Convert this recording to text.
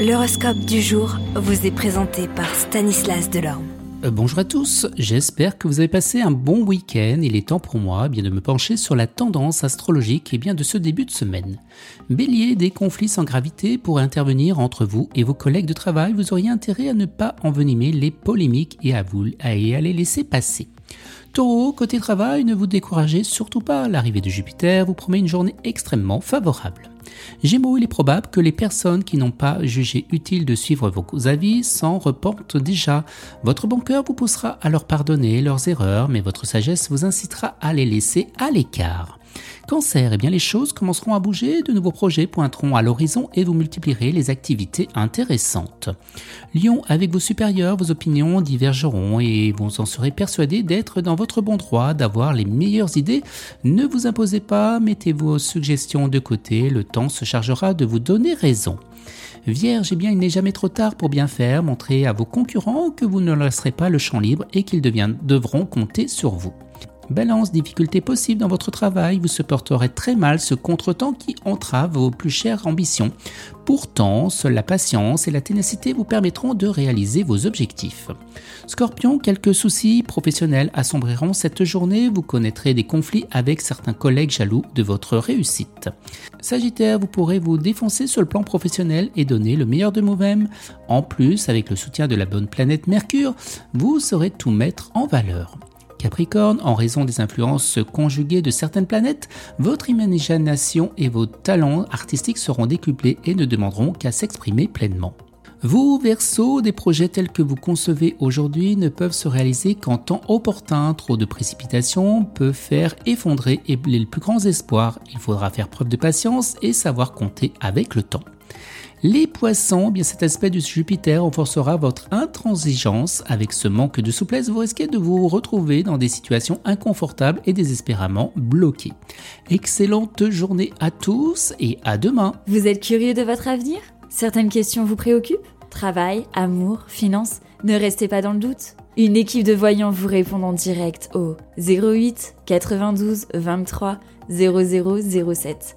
L'horoscope du jour vous est présenté par Stanislas Delorme. Euh, bonjour à tous, j'espère que vous avez passé un bon week-end. Il est temps pour moi bien de me pencher sur la tendance astrologique et bien de ce début de semaine. Bélier, des conflits sans gravité pourraient intervenir entre vous et vos collègues de travail. Vous auriez intérêt à ne pas envenimer les polémiques et à, vous, à les laisser passer. Taureau, côté travail, ne vous découragez surtout pas. L'arrivée de Jupiter vous promet une journée extrêmement favorable. Gémeaux, il est probable que les personnes qui n'ont pas jugé utile de suivre vos avis s'en reportent déjà. Votre bon cœur vous poussera à leur pardonner leurs erreurs, mais votre sagesse vous incitera à les laisser à l'écart. Cancer, eh bien les choses commenceront à bouger, de nouveaux projets pointeront à l'horizon et vous multiplierez les activités intéressantes. Lion, avec vos supérieurs, vos opinions divergeront et vous en serez persuadé d'être dans votre bon droit, d'avoir les meilleures idées. Ne vous imposez pas, mettez vos suggestions de côté, le temps se chargera de vous donner raison. Vierge, eh bien, il n'est jamais trop tard pour bien faire, montrez à vos concurrents que vous ne laisserez pas le champ libre et qu'ils devront compter sur vous. Balance, difficultés possibles dans votre travail, vous supporterez très mal ce contretemps qui entrave vos plus chères ambitions. Pourtant, seule la patience et la ténacité vous permettront de réaliser vos objectifs. Scorpion, quelques soucis professionnels assombriront cette journée, vous connaîtrez des conflits avec certains collègues jaloux de votre réussite. Sagittaire, vous pourrez vous défoncer sur le plan professionnel et donner le meilleur de vous-même. En plus, avec le soutien de la bonne planète Mercure, vous saurez tout mettre en valeur. Capricorne, en raison des influences conjuguées de certaines planètes, votre imagination et vos talents artistiques seront décuplés et ne demanderont qu'à s'exprimer pleinement. Vous, Verseau, des projets tels que vous concevez aujourd'hui ne peuvent se réaliser qu'en temps opportun. Trop de précipitation peut faire effondrer les plus grands espoirs. Il faudra faire preuve de patience et savoir compter avec le temps. Les poissons, bien cet aspect du Jupiter renforcera votre intransigeance. Avec ce manque de souplesse, vous risquez de vous retrouver dans des situations inconfortables et désespérément bloquées. Excellente journée à tous et à demain. Vous êtes curieux de votre avenir? Certaines questions vous préoccupent? Travail, amour, finances? Ne restez pas dans le doute. Une équipe de voyants vous répond en direct au 08 92 23 0007.